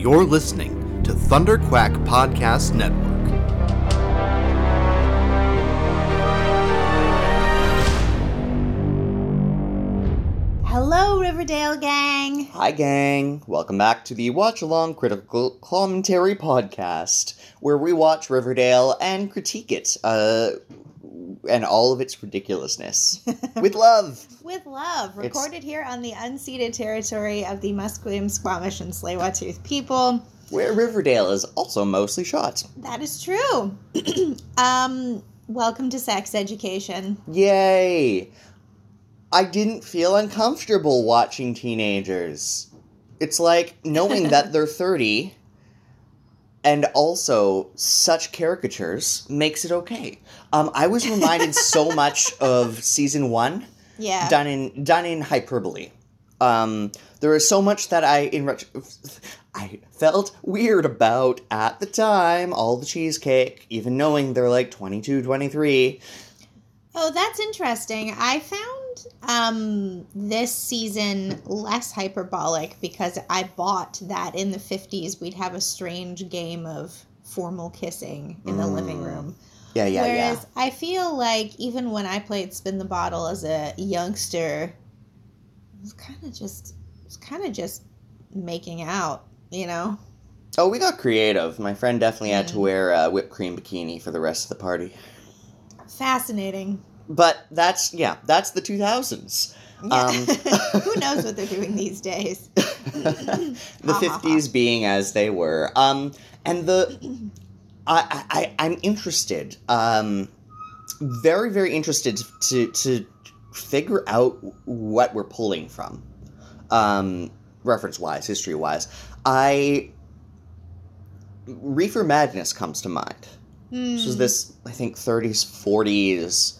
You're listening to Thunder Quack Podcast Network. Hello, Riverdale gang. Hi, gang. Welcome back to the Watch Along Critical Commentary Podcast, where we watch Riverdale and critique it, uh, and all of its ridiculousness with love. With love, It's- recorded here on the unceded territory of the Musqueam, Squamish, and tsleil people. Where Riverdale is also mostly shot. That is true. um, welcome to sex education. Yay! I didn't feel uncomfortable watching teenagers. It's like knowing that they're 30 and also such caricatures makes it okay. Um, I was reminded so much of season one Yeah. done in done in hyperbole. Um, there is so much that I in ret- I felt weird about at the time. All the cheesecake, even knowing they're like 22, 23. Oh, that's interesting. I found um, this season less hyperbolic because I bought that in the 50s we'd have a strange game of formal kissing in the living Mm. room. Yeah, yeah, Whereas I feel like even when I played Spin the Bottle as a youngster, it was kind of just, it was kind of just making out, you know? Oh, we got creative. My friend definitely had to Mm. wear a whipped cream bikini for the rest of the party. Fascinating. But that's yeah, that's the 2000s. Yeah. Um, Who knows what they're doing these days? the. 50s being as they were. Um, and the I, I I'm interested. Um, very very interested to to figure out what we're pulling from. Um, reference wise, history wise, I Reefer Madness comes to mind. This was Hmm. this, I think, 30s, 40s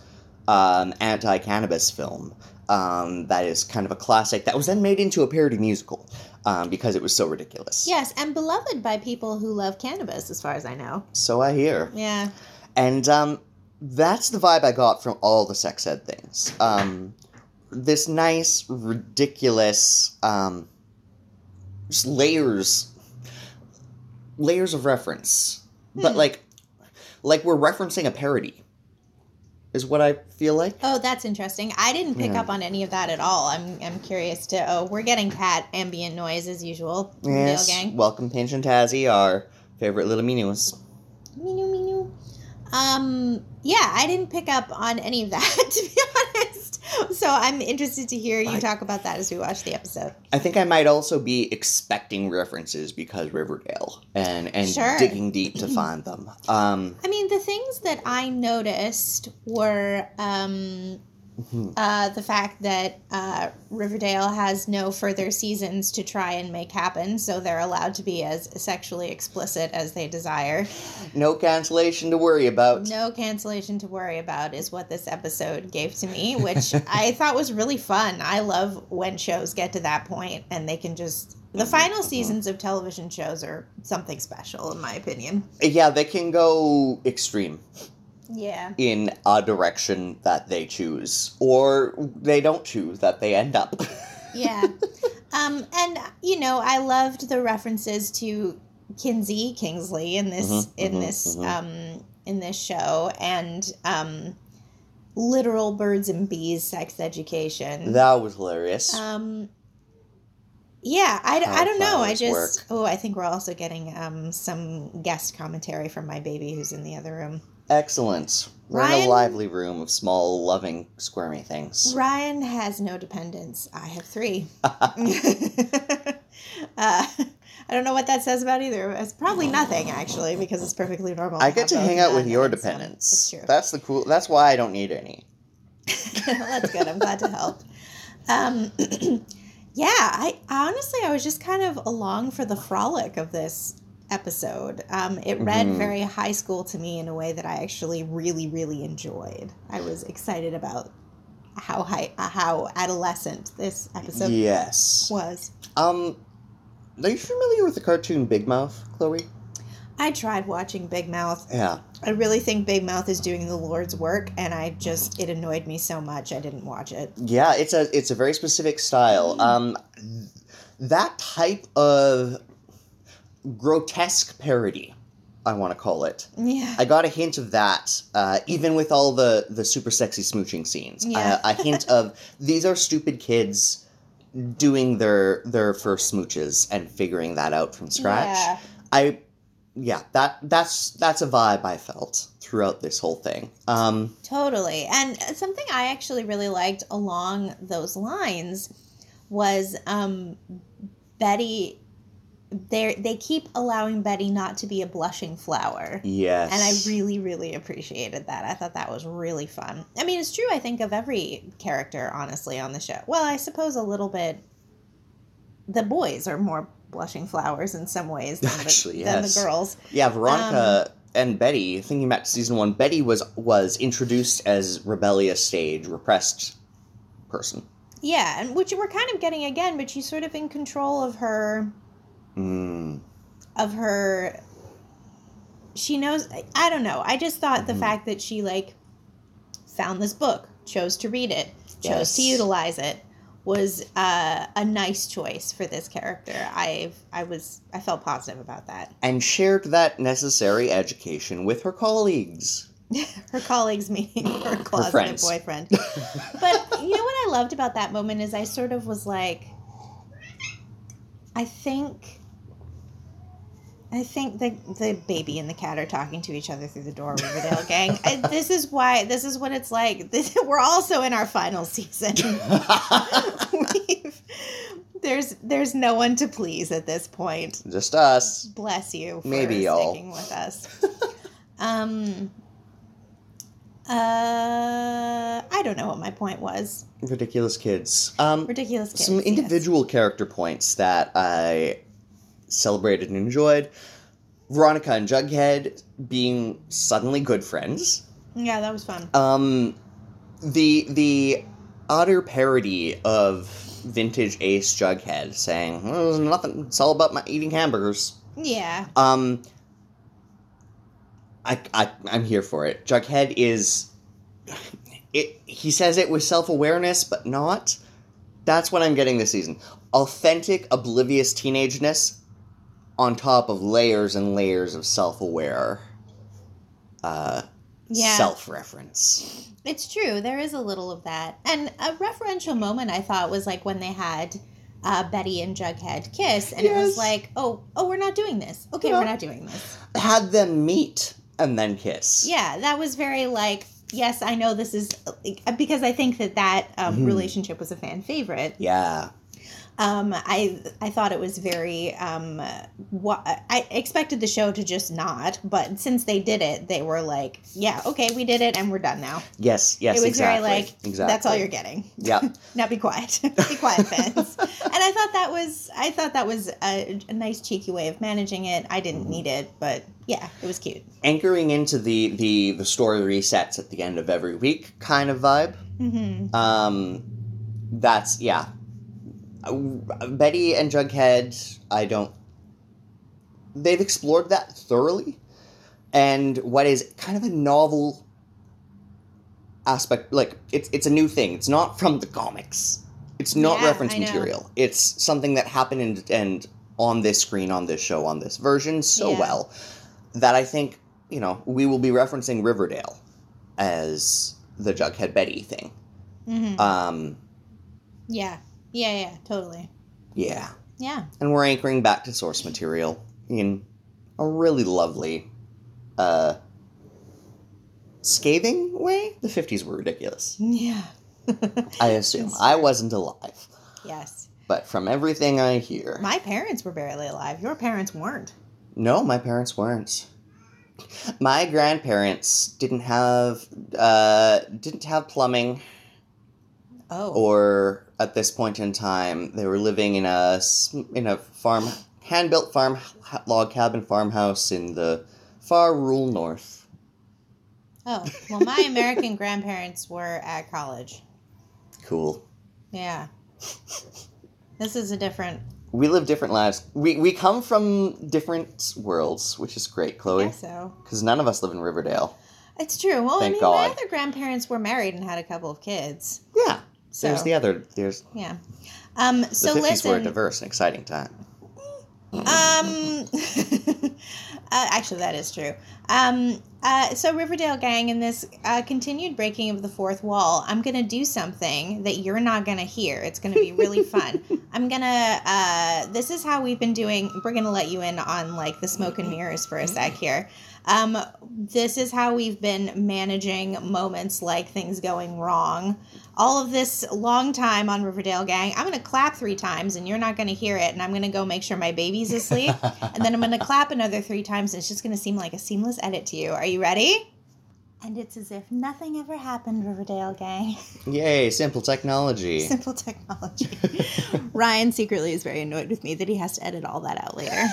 um, anti cannabis film um, that is kind of a classic that was then made into a parody musical um, because it was so ridiculous. Yes, and beloved by people who love cannabis, as far as I know. So I hear. Yeah. And um, that's the vibe I got from all the sex ed things. Um, this nice, ridiculous, um, just layers, layers of reference, but Hmm. like, like we're referencing a parody, is what I feel like. Oh, that's interesting. I didn't pick Yeah. up on any of that at all. I'm I'm curious to. Oh, we're getting cat ambient noise as usual. Yes. Gang. Welcome, Pinch and Tazzy, our favorite little minions. Meow, meow. Um, yeah, I didn't pick up on any of that to be honest. So I'm interested to hear you I- talk about that as we watch the episode. I think I might also be expecting references because Riverdale and and Sure. digging deep to find them. Um, I mean, the things that I noticed were um, mhm. uh, the fact that uh, Riverdale has no further seasons to try and make happen, so they're allowed to be as sexually explicit as they desire. no cancellation to worry about. No cancellation to worry about is what this episode gave to me, which I thought was really fun. I love when shows get to that point and they can just. The final seasons of television shows are something special, in my opinion. Yeah, they can go extreme Yeah. in a direction that they choose, or they don't choose that they end up. Yeah. um, and, you know, I loved the references to Kinsey Kingsley in this Mhm, in mhm, this mhm. um in this show and um literal birds and bees sex education. that was hilarious. Um, yeah, I, How I don't know. I just oh, I think we're also getting um some guest commentary from my baby who's in the other room. Excellent. We're in a lively room of small, loving, squirmy things. Ryan has no dependents. I have three. uh, I don't know what that says about either. It's probably nothing actually because it's perfectly normal. I get to hang out with your dependents. It's true. That's the cool. That's why I don't need any. That's good. I'm glad to help. Um, yeah, I honestly I was just kind of along for the frolic of this episode. Um, it read Mhm. very high school to me in a way that I actually really really enjoyed. I was excited about how high uh, how adolescent this episode yes. was. Um, are you familiar with the cartoon Big Mouth, Chloe? I tried watching Big Mouth. Yeah. I really think Big Mouth is doing the Lord's work, and I just it annoyed me so much I didn't watch it. Yeah, it's a it's a very specific style. Um, that type of grotesque parody. I want to call it. Yeah. I got a hint of that, uh, even with all the the super sexy smooching scenes. Yeah. Uh, a hint of these are stupid kids doing their their first smooches and figuring that out from scratch. Yeah. I, yeah, that that's that's a vibe I felt throughout this whole thing. Um, Totally. And something I actually really liked along those lines was um, Betty. They they keep allowing Betty not to be a blushing flower. yes, And I really, really appreciated that. I thought that was really fun. I mean, it's true, I think, of every character, honestly, on the show. Well, I suppose a little bit. The boys are more blushing flowers in some ways than, Actually, the, than the girls. Yeah, Veronica Um, and Betty. Thinking back to season one, Betty was was introduced as rebellious stage, repressed person. Yeah, and which we're kind of getting again, but she's sort of in control of her Mm. of her she knows I don't know. I just thought the Mhm. fact that she like found this book, chose to read it, chose to utilize it was uh, a nice choice for this character. I I was I felt positive about that. And shared that necessary education with her colleagues. her colleagues meeting her closeted friends. boyfriend. but you know what I loved about that moment is I sort of was like, I think. I think the the baby and the cat are talking to each other through the door, Riverdale gang. I, this is why. This is what it's like. This, we're also in our final season. We've, there's there's no one to please at this point. Just us. Bless you for Maybe y'all. sticking with us. um. Uh, I don't know what my point was. Ridiculous kids. Um, Ridiculous kids. some yes. individual character points that I celebrated and enjoyed. Veronica and Jughead being suddenly good friends. Yeah, that was fun. Um, the the utter parody of vintage Ace Jughead saying, well, "There's nothing. It's all about my eating hamburgers." Yeah. Um, I, I I'm here for it. Jughead is it. He says it with self awareness, but not. That's what I'm getting this season. Authentic, oblivious teenageness, on top of layers and layers of self aware. Uh, Yeah. self reference. It's true. There is a little of that. And a referential moment I thought was like when they had uh, Betty and Jughead kiss, and it was like, oh, oh, we're not doing this. Okay, Yeah. we're not doing this. Had them meet and then kiss. Yeah, that was very like, yes, I know this is because I think that that um, Mhm. relationship was a fan favorite. Yeah. Um, I I thought it was very. Um, what I expected the show to just not, but since they did it, they were like, yeah, okay, we did it, and we're done now. Yes. Yes. it was exactly. very like, exactly. that's all you're getting. Yeah. Now be quiet. be quiet, fans. and I thought that was I thought that was a, a nice cheeky way of managing it. I didn't need it, but yeah, it was cute. Anchoring into the the the story resets at the end of every week kind of vibe. hmm Um, that's yeah. Uh, Betty and Jughead, I don't. They've explored that thoroughly, and what is kind of a novel aspect, like it's it's a new thing. It's not from the comics. It's not Yeah, reference material. It's something that happened and, and on this screen, on this show, on this version so Yeah. well that I think you know we will be referencing Riverdale as the Jughead Betty thing. hmm Um, yeah, yeah, yeah, totally. yeah. Yeah, and we're anchoring back to source material in a really lovely uh scathing way the 50s were ridiculous yeah. i assume i wasn't alive yes, but from everything i hear my parents were barely alive. Your parents weren't. no my parents weren't my grandparents didn't have uh didn't have plumbing Oh, or at this point in time they were living in a in a farm hand-built farm log cabin farmhouse in the far rural north oh. Well, my American grandparents were at college. cool Yeah. This is a different. we live different lives we we come from different worlds which is great I chloe guess so. because none of us live in riverdale It's true. Well, Thank I mean, God. my other grandparents were married and had a couple of kids. yeah So there's the other there's yeah. Um. the So 50s were a diverse and exciting time Um. Uh, actually, that is true. Um, uh, so, Riverdale gang, in this uh, continued breaking of the fourth wall, I'm going to do something that you're not going to hear. It's going to be really fun. I'm going to, uh, this is how we've been doing, we're going to let you in on like the smoke and mirrors for a sec here. Um, this is how we've been managing moments like things going wrong. All of this long time on Riverdale Gang, I'm going to clap three times and you're not going to hear it. And I'm going to go make sure my baby's asleep. and then I'm going to clap another three times. And it's just going to seem like a seamless edit to you. Are you ready? And it's as if nothing ever happened, Riverdale Gang. Yay, simple technology. Simple technology. Ryan secretly is very annoyed with me that he has to edit all that out later.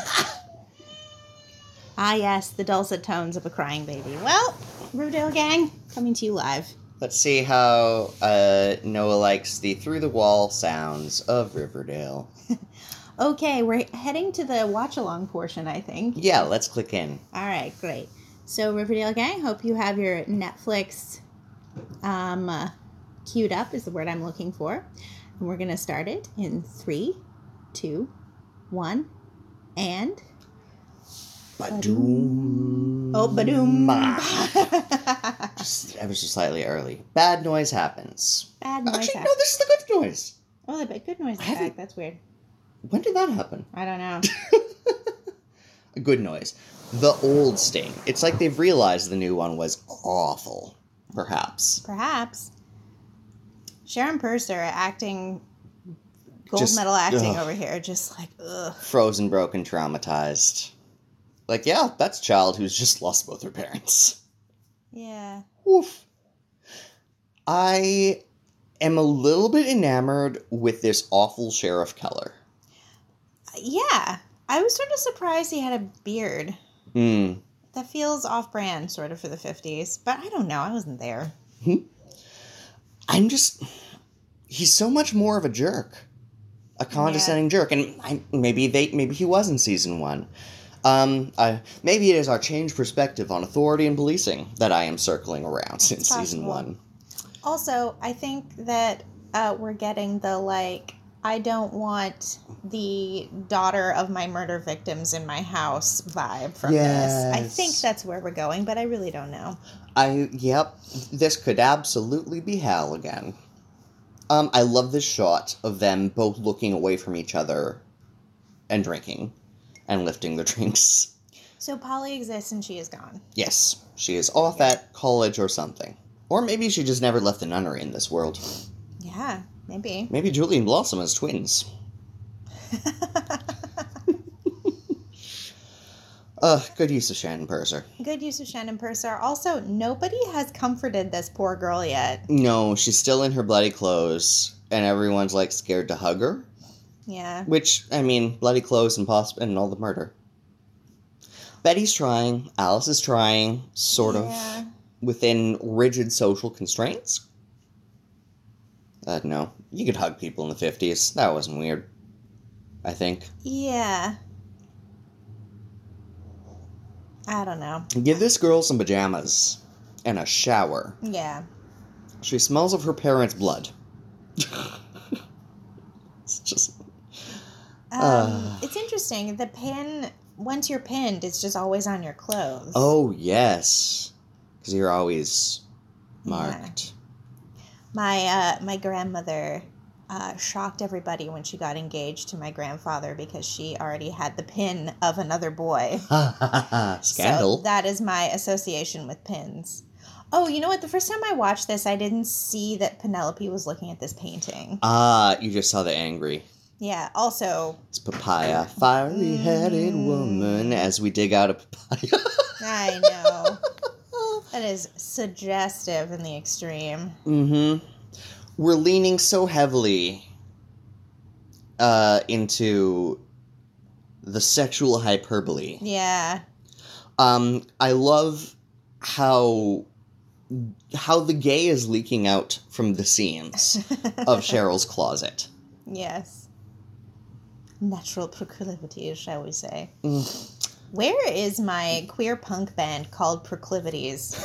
ah, yes, the dulcet tones of a crying baby. Well, Riverdale Gang, coming to you live. Let's see how uh, Noah likes the through the wall sounds of Riverdale. Okay, we're heading to the watch along portion, I think. Yeah, let's click in. All right, great. So, Riverdale Gang, hope you have your Netflix um, uh, queued up, is the word I'm looking for. And we're going to start it in three, two, one, and. Badoom. Oh, badoom. Just ever so slightly early. Bad noise happens. Bad noise. Actually, no, this is the good noise. Oh, the good noise I is back. haven't- That's weird. When did that happen? I don't know. A good noise. The old Sting. It's like they've realized the new one was awful. Perhaps. Perhaps. Shannon Purser acting, gold Just- medal acting ugh. over here, just like, ugh. Frozen, broken, traumatized. Like, yeah, that's a child who's just lost both her parents. Yeah. Woof. I am a little bit enamored with this awful Sheriff Keller. Yeah. I was sort of surprised he had a beard. Hmm. That feels off brand, sort of, for the 50s. But I don't know. I wasn't there. I'm just. He's so much more of a jerk, a condescending jerk, and I, maybe they maybe he was in season one. Um, I, maybe it is our changed perspective on authority and policing that I am circling around since season one. Also, I think that uh, we're getting the, like, I don't want the daughter of my murder victims in my house vibe from this. I think that's where we're going, but I really don't know. I yep, this could absolutely be Hal again. Um, I love this shot of them both looking away from each other and drinking and lifting the drinks. So Polly exists and she is gone. Yes, she is off at college or something. Or maybe she just never left the nunnery in this world. Yeah, maybe. Maybe Julian Blossom as twins. Ugh, good use of Shannon Purser. Good use of Shannon Purser. Also, nobody has comforted this poor girl yet. No, she's still in her bloody clothes, and everyone's like scared to hug her. Yeah. Which, I mean, bloody clothes and poss- and all the murder. Betty's trying, Alice is trying, sort Yeah. of, within rigid social constraints. Uh, no, you could hug people in the 50s. That wasn't weird. I think. Yeah. I don't know. Give this girl some pajamas and a shower. Yeah. She smells of her parents' blood. it's just. Um, Uh. it's interesting. The pin, once you're pinned, it's just always on your clothes. Oh, yes. Because you're always Yeah. marked. My uh, my grandmother uh, shocked everybody when she got engaged to my grandfather because she already had the pin of another boy. Scandal. So that is my association with pins. Oh, you know what? The first time I watched this, I didn't see that Penelope was looking at this painting. Ah, you just saw the angry. Yeah. Also, It's papaya, fiery headed woman, as we dig out a papaya. I know that is suggestive in the extreme. mm hmm. We're leaning so heavily uh, into the sexual hyperbole. Yeah. Um, I love how how the gay is leaking out from the seams of Cheryl's closet. Yes. Natural proclivities, shall we say. Mm. Where is my queer punk band called Proclivities?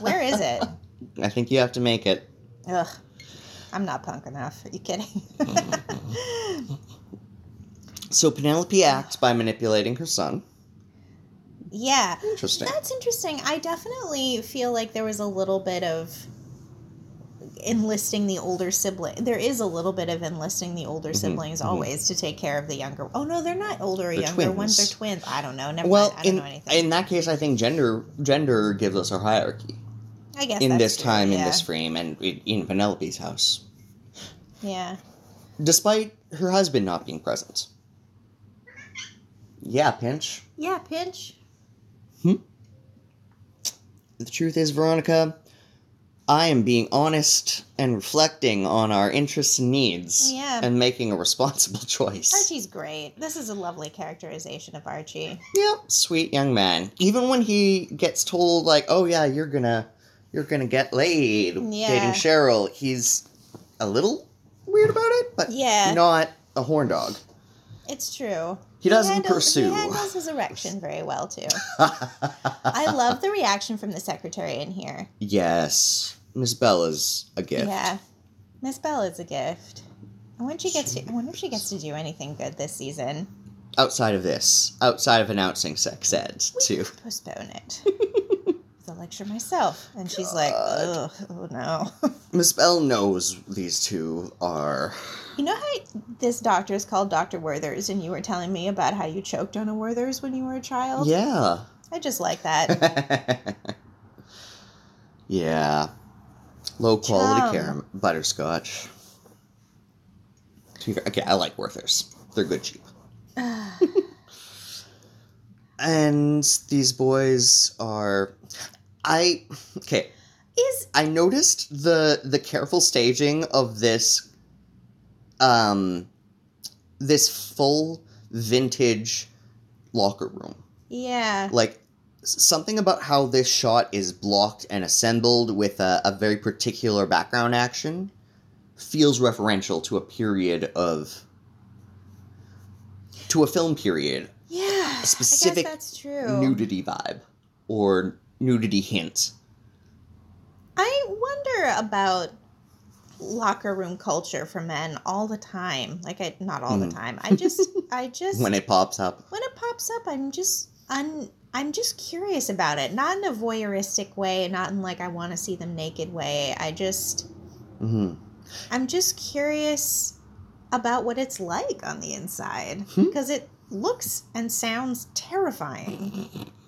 Where is it? I think you have to make it. Ugh. I'm not punk enough. Are you kidding? So Penelope acts by manipulating her son. Yeah. Interesting. That's interesting. I definitely feel like there was a little bit of enlisting the older sibling. There is a little bit of enlisting the older siblings mhm. always to take care of the younger. Oh no, they're not older or They're younger ones. They're twins. I don't know. Never well, mind. I don't in know anything. in that case, I think gender gender gives us our hierarchy I guess in this true, time in this frame and in, in Penelope's house, Yeah. despite her husband not being present. Yeah, pinch. Yeah. Pinch. Hmm. The truth is, Veronica, I am being honest and reflecting on our interests and needs Yeah. and making a responsible choice. Archie's great. This is a lovely characterization of Archie. Yep, sweet young man. Even when he gets told like, "Oh yeah, you're gonna you're gonna get laid Yeah. dating Cheryl," he's a little weird about it, but Yeah. not a horn dog. It's true. He doesn't handles, pursue. He handles his erection very well too. I love the reaction from the secretary in here. yes, Miss Bell is a gift. Yeah, Miss Bell is a gift. I wonder if she gets to. I wonder if she gets to do anything good this season. Outside of this, outside of announcing sex ed, too. Postpone it. lecture myself, and she's like, "Ugh, oh no." Miss Bell knows these two are. you know how this doctor is called Doctor Werther's, and you were telling me about how you choked on a Werther's when you were a child. Yeah. I just like that. yeah. Low quality Chum. caram butterscotch. To be fair- Okay, I like Werther's. They're good cheap. and these boys are I okay, is I noticed the the careful staging of this um this full vintage locker room. yeah. Like something about how this shot is blocked and assembled with a, a very particular background action feels referential to a period of to a film period Yeah, specific that's true. nudity vibe or nudity hint. I wonder about locker room culture for men all the time. Like, I not all the Mhm. time. I just, I just when it pops up. when it pops up, I'm just un. I'm just curious about it, not in a voyeuristic way, not in like I want to see them naked way. I just, hmm I'm just curious about what it's like on the inside Hmm. because it looks and sounds terrifying.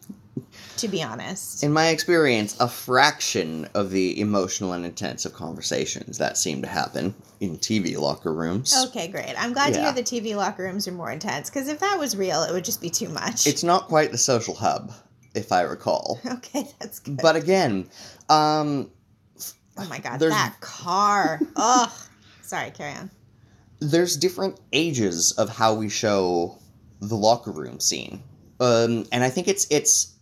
To be honest. In my experience, a fraction of the emotional and intensive conversations that seem to happen in TV locker rooms. Okay, great. I'm glad to hear the TV locker rooms are more intense because if that was real, it would just be too much. It's not quite the social hub, if I recall. okay, that's good. But again, um, oh my god, there's- that car. Ugh. Sorry, carry on. there's different ages of how we show the locker room scene, um, and I think it's it's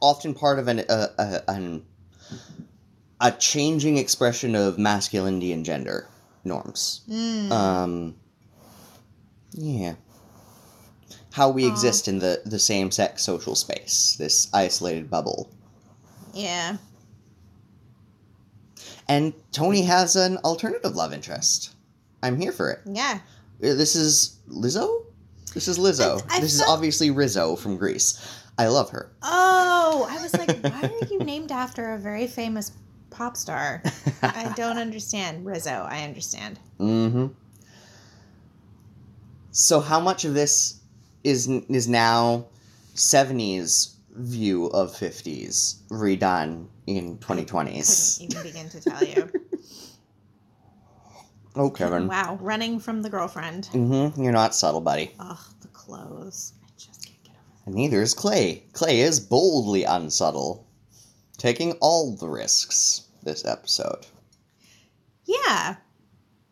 often part of an a, a, an a changing expression of masculinity and gender norms. Mm. Um, yeah, how we exist in the the same sex social space, this isolated bubble. yeah. And Tony has an alternative love interest. I'm here for it. Yeah. Uh, This is Lizzo? This is Lizzo. I- I this is obviously Rizzo from Grease. I love her. Oh, I was like, why are you named after a very famous pop star? I don't understand. Rizzo, I understand. mm-hmm. So how much of this is is now 70s view of 50s redone in 2020s? Couldn't even begin to tell you. Oh, Kevin. Wow, running from the girlfriend. Mm-hmm. You're not subtle, buddy. Ugh, the clothes. I just can't get over And neither is Clay. Clay is boldly unsubtle, taking all the risks this episode. Yeah.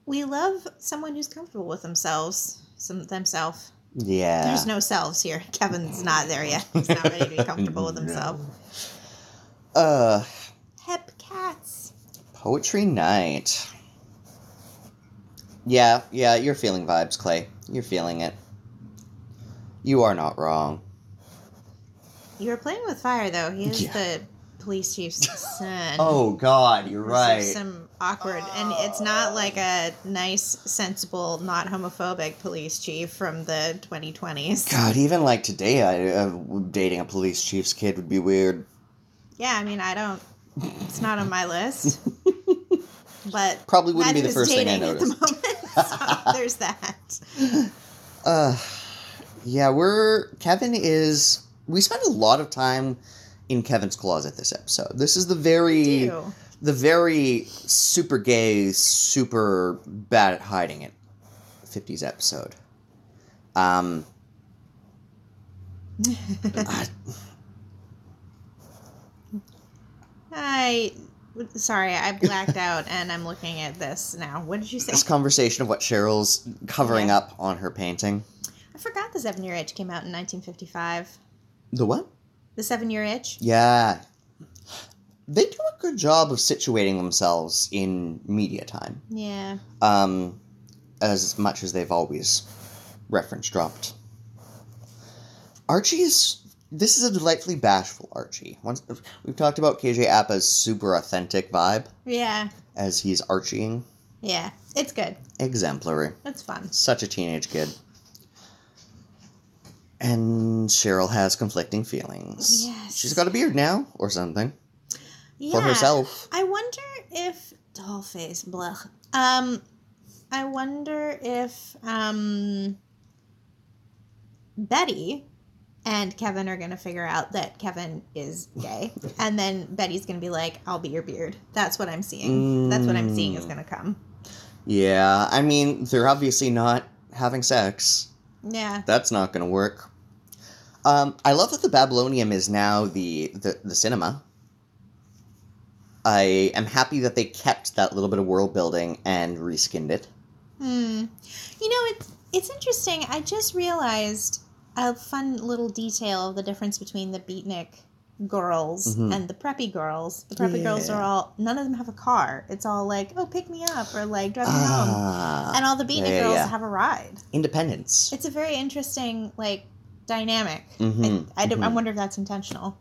We love someone who's comfortable with themselves. Some themselves. Yeah. There's no selves here. Kevin's not there yet. He's not ready to be comfortable with himself. Uh, Hep cats. poetry night. Yeah, yeah, you're feeling vibes, Clay. You're feeling it. You are not wrong. You were playing with fire though. He is Yeah. the police chief's son. Oh God, you're right. Some awkward, and it's not like a nice, sensible, not homophobic police chief from the 2020s. God, even like today, I, uh, dating a police chief's kid would be weird. Yeah, I mean, I don't. It's not on my list. But Probably wouldn't be the first thing I dating at the noticed. moment. so there's that. Uh, yeah, we're Kevin is. We spent a lot of time in Kevin's closet this episode. This is the very, the very super gay, super bad at hiding it. Fifties episode. Um. I- I. Sorry, I blacked out, and I'm looking at this now. What did you say? this conversation of what Cheryl's covering Yeah. up on her painting. I forgot the Seven Year Itch came out in 1955. The what? The Seven Year Itch. Yeah. They do a good job of situating themselves in media time. Yeah. um, as much as they've always reference dropped. Archie is. This is a delightfully bashful Archie. Once we've talked about KJ Apa's super authentic vibe Yeah. as he's archieing, Yeah. It's good. exemplary. It's fun. Such a teenage kid. And Cheryl has conflicting feelings. Yes. She's got a beard now, or something, Yeah. for herself. I wonder if dollface. Blah. Um, I wonder if um Betty and Kevin are gonna figure out that Kevin is gay, and then Betty's gonna be like, "I'll be your beard." That's what I'm seeing. That's what I'm seeing is Mm. gonna come. Yeah, I mean, they're obviously not having sex. Yeah. That's not going to work. Um, I love that the Babylonium is now the, the the cinema. I am happy that they kept that little bit of world building and reskinned it. Hmm. You know, it's it's interesting. I just realized a fun little detail of the difference between the beatnik girls Mhm. and the preppy girls. The preppy girls are all none of them have a car. It's all like, oh, pick me up or like drive me home. Ah, And all the beatnik yeah, girls yeah. have a ride. independence. It's a very interesting like dynamic. Mhm, I, I, don't- I mhm. wonder if that's intentional.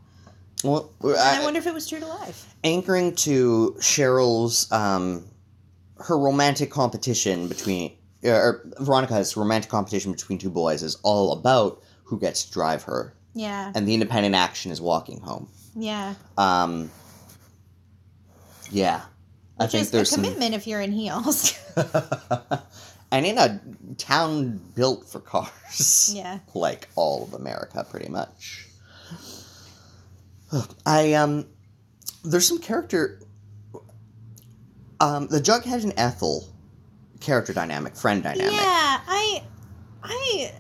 Well, I, I wonder if it was true to life. anchoring to Cheryl's um, her romantic competition between or Veronica's romantic competition between two boys is all about who gets to drive her, Yeah. and the independent action is walking home. Yeah. Um, yeah, I think is a there's some, commitment if you're in heels. and in a town built for cars. yeah. like all of America, pretty much. I um, there's some character. Um, the Jughead and Ethel character dynamic, friend dynamic. Yeah, I, I,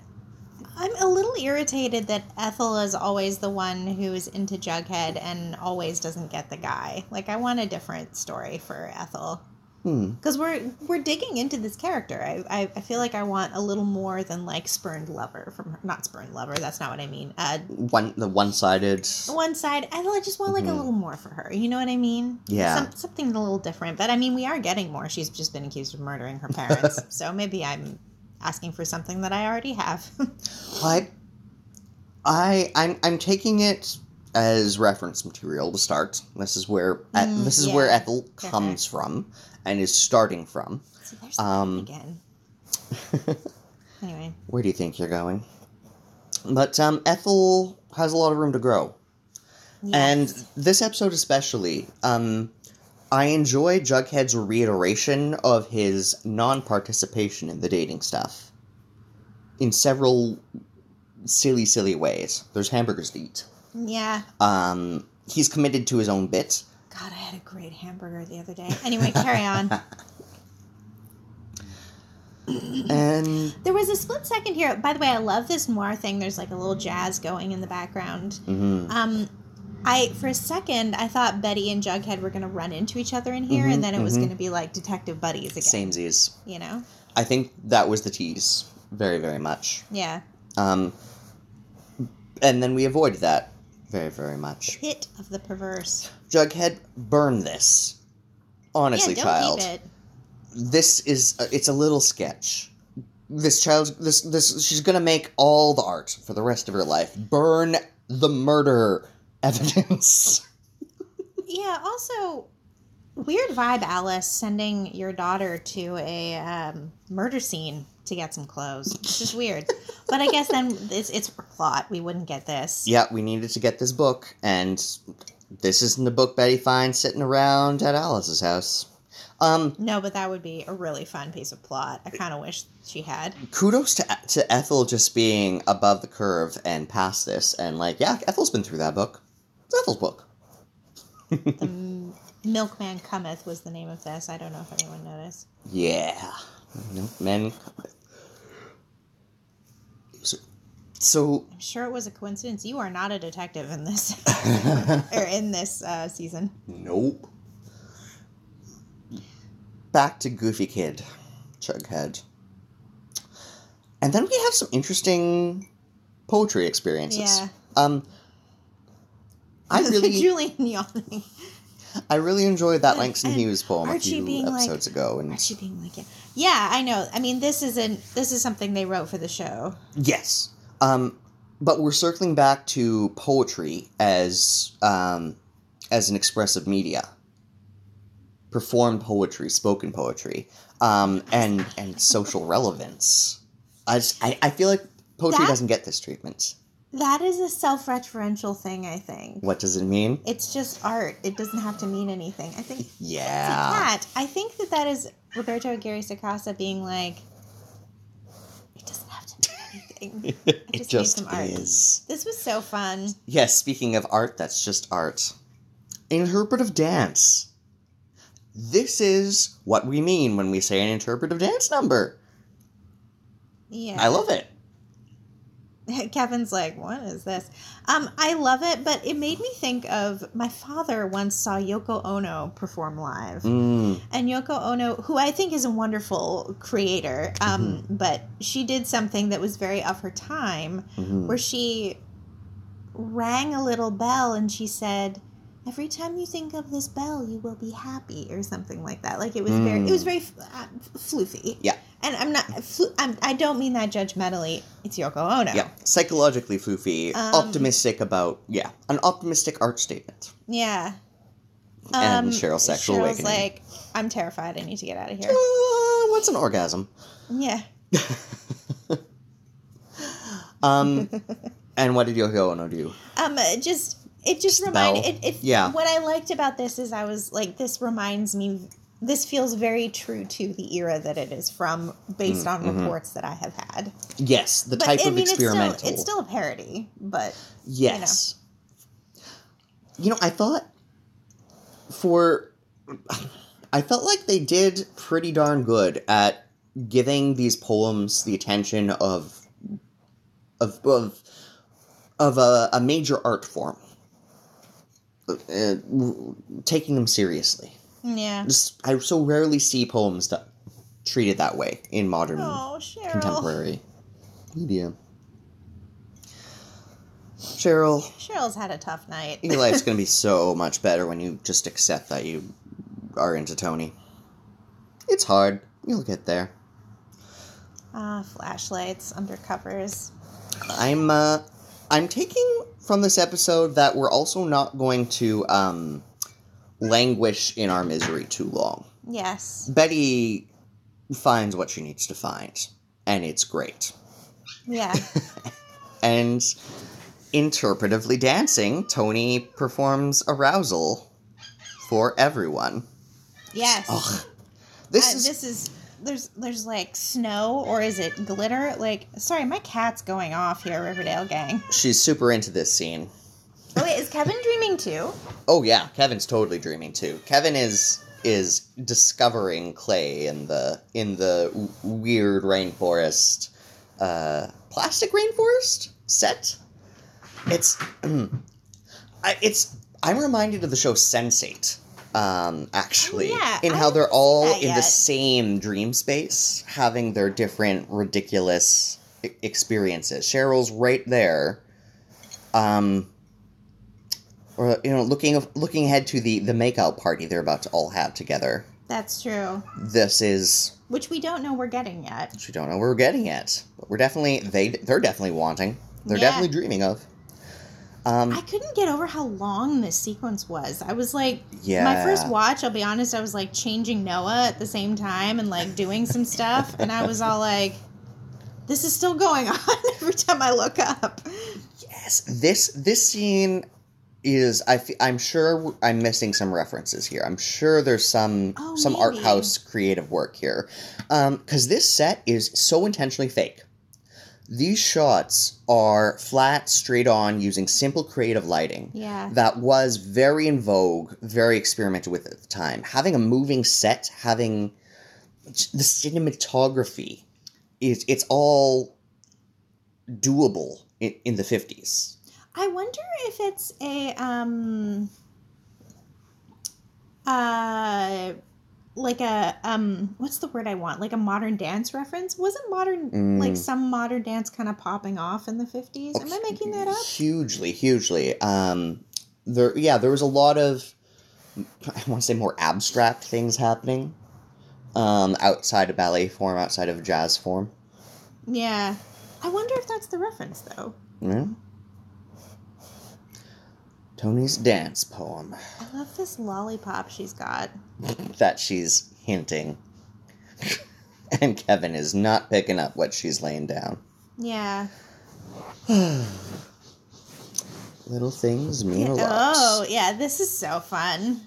I'm a little irritated that Ethel is always the one who is into Jughead and always doesn't get the guy. Like, I want a different story for Ethel Hmm. because we're we're digging into this character. I, I I feel like I want a little more than like spurned lover from her. Not spurned lover. That's not what I mean. Uh, One the one sided. one side. I just want like a Mhm. little more for her. You know what I mean? Yeah. Some, something a little different. But I mean, we are getting more. She's just been accused of murdering her parents. so maybe I'm asking for something that I already have. I, I, I'm I'm taking it as reference material to start. This is where Mm, this is where. Ethel comes from and is starting from. so there's Um, again. Anyway, Where do you think you're going? But um, Ethel has a lot of room to grow. And this episode especially, um, I enjoy Jughead's reiteration of his non-participation in the dating stuff. In several silly, silly ways. There's hamburgers to eat. yeah. Um, he's committed to his own bit. God, I had a great hamburger the other day. Anyway, carry on. And There was a split second here. By the way, I love this noir thing. There's like a little jazz going in the background. mhm, Um, I for a second I thought Betty and Jughead were gonna run into each other in here, Mhm, and then it was mhm. gonna be like detective buddies again. samesies. You know? I think that was the tease. Very, very much. Yeah. Um, and then we avoided that very, very much. Pit of the perverse. Jughead, burn this. Honestly, yeah, don't child, keep it. this is uh, it's a little sketch. This child's this this she's gonna make all the art for the rest of her life. Burn the murder evidence. Yeah, also weird vibe, Alice, sending your daughter to a um, murder scene to get some clothes. It's just weird. but I guess then it's, it's plot. We wouldn't get this. Yeah, we needed to get this book, and this isn't a book Betty finds sitting around at Alice's house. Um, No, but that would be a really fun piece of plot. I kind of wish she had. kudos to to Ethel just being above the curve and past this, and like, yeah, Ethel's been through that book. It's Ethel's book. The M- Milkman Cometh was the name of this. I don't know if anyone noticed. Yeah, no, men. So, so I'm sure it was a coincidence. You are not a detective in this or in this uh, season. Nope. Back to Goofy Kid, Jughead. And then we have some interesting poetry experiences. Yeah. Um I really Julian yawning. I really enjoyed that Langston and Hughes poem a few being like- episodes ago and Archie being like, yeah. yeah, I know. I mean, this isn't. This is something they wrote for the show. Yes. Um, but we're circling back to poetry as um, as an expressive media. Performed poetry, spoken poetry, um, and and social relevance. I, just, I I feel like poetry That- doesn't get this treatment. That is a self-referential thing. I think What does it mean? it's just art. It doesn't have to mean anything. I think Yeah. that. I think that that is Roberto Aguirre-Sacasa being like, it doesn't have to it just need just some art. is. This was so fun. Yes, speaking of art, that's just art. Interpretive dance. This is what we mean when we say an interpretive dance number. Yeah. I love it. Kevin's like, what is this? Um, I love it, but it made me think of my father once saw Yoko Ono perform live. Mm, And Yoko Ono, who I think is a wonderful creator, um, Mm-hmm. but she did something that was very of her time, mhm. where she rang a little bell and she said, "Every time you think of this bell, you will be happy," or something like that. Like it was very, it was Mm. very uh, floofy. Yeah. And I'm not, flu- I'm, I don't mean that judgmentally. It's Yoko Ono. Yeah, psychologically foofy, Um, optimistic about yeah, an optimistic art statement. Yeah. And Cheryl's sexual Cheryl's awakening. like, I'm terrified. I need to get out of here. Uh, what's an orgasm? Yeah. Um, and what did Yoko Ono do? Um, it just it just reminded it, it. Yeah. What I liked about this is I was like, this reminds me. This feels very true to the era that it is from, based on mhm. reports that I have had. Yes, the But type I of mean, experimental. It's still, it's still a parody, but Yes. You know, I thought for I felt like they did pretty darn good at giving these poems the attention of of of, of a, a major art form. Uh, taking them seriously. yeah. Just, I so rarely see poems that treated that way in modern Oh, contemporary media. Cheryl, Cheryl's had a tough night. your life's gonna be so much better when you just accept that you are into Tony. It's hard. You'll get there. Ah, flashlights, undercovers. I'm uh I'm taking from this episode that we're also not going to um languish in our misery too long. Yes. Betty finds what she needs to find, and it's great. Yeah. And interpretively dancing, Tony performs arousal for everyone. Yes. Ugh. This Uh, is this is there's there's like snow or is it glitter? Like sorry, my cat's going off here, Riverdale gang. she's super into this scene. Oh wait, is Kevin dreaming too? Oh yeah, Kevin's totally dreaming too. Kevin is is discovering clay in the in the w- weird rainforest, uh, plastic rainforest set. It's, I, it's. I'm reminded of the show Sense8. Um, actually, Oh, yeah, in I how they're all in the same dream space, having their different ridiculous e- experiences. Cheryl's right there. Um, or you know, looking looking ahead to the the makeout party they're about to all have together. That's true. This is Which we don't know we're getting yet. which we don't know we're getting yet, but we're definitely they they're definitely wanting. They're Yeah. definitely dreaming of. Um, I couldn't get over how long this sequence was. I was like, yeah. my first watch, I'll be honest, I was like changing Noah at the same time and like doing some stuff. And I was all like, this is still going on every time I look up. Yes, this this scene is I f- I'm sure I'm missing some references here. I'm sure there's some Oh, some art house creative work here. Um cuz this set is so intentionally fake. These shots are flat straight on using simple creative lighting. Yeah. That was very in vogue, very experimented with at the time. Having a moving set, having the cinematography is it's all doable in, in the 50s. I wonder if it's a um uh like a um what's the word I want? Like a modern dance reference? Wasn't modern Mm. like some modern dance kind of popping off in the 50s? Am I making that up? Hugely, hugely. Um, there, yeah, there was a lot of, I want to say more abstract things happening, um, outside of ballet form, outside of jazz form. Yeah. I wonder if that's the reference though. Yeah. Tony's dance poem I love this lollipop she's got. that she's hinting, and Kevin is not picking up what she's laying down. Yeah. Little things mean a lot. Oh, yeah, this is so fun.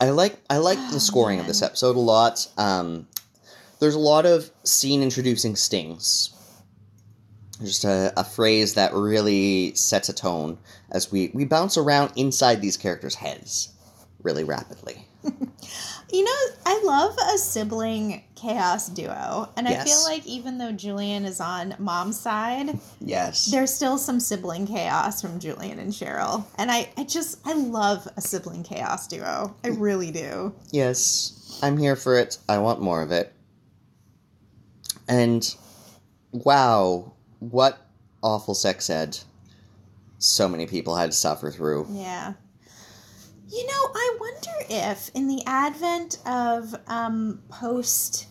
I like I like Oh, the scoring of this episode a lot. Um, there's a lot of scene introducing stings. Just a, a phrase that really sets a tone as we, we bounce around inside these characters' heads really rapidly. You know, I love a sibling chaos duo. And I feel like even though Julian is on mom's side, Yes. there's still some sibling chaos from Julian and Cheryl. And I, I just, I love a sibling chaos duo. I really do. Yes. I'm here for it. I want more of it. And wow, what awful sex ed so many people had to suffer through. Yeah. You know, I wonder if in the advent of um, post,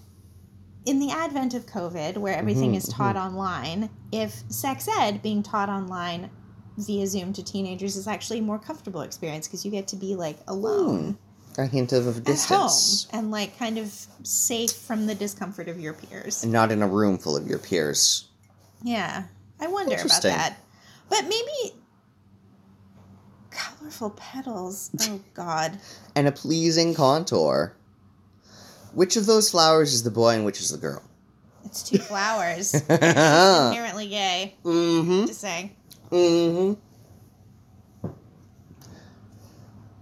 in the advent of COVID, where everything Mhm, is taught online, if sex ed being taught online via Zoom to teenagers is actually a more comfortable experience because you get to be like alone A hint of distance. home and like kind of safe from the discomfort of your peers. and not in a room full of your peers. Yeah, I wonder about that. But maybe colorful petals. Oh God. And a pleasing contour. Which of those flowers is the boy and which is the girl? It's two flowers. mm-hmm. Gay. Mm-hmm. Just saying. Mm-hmm.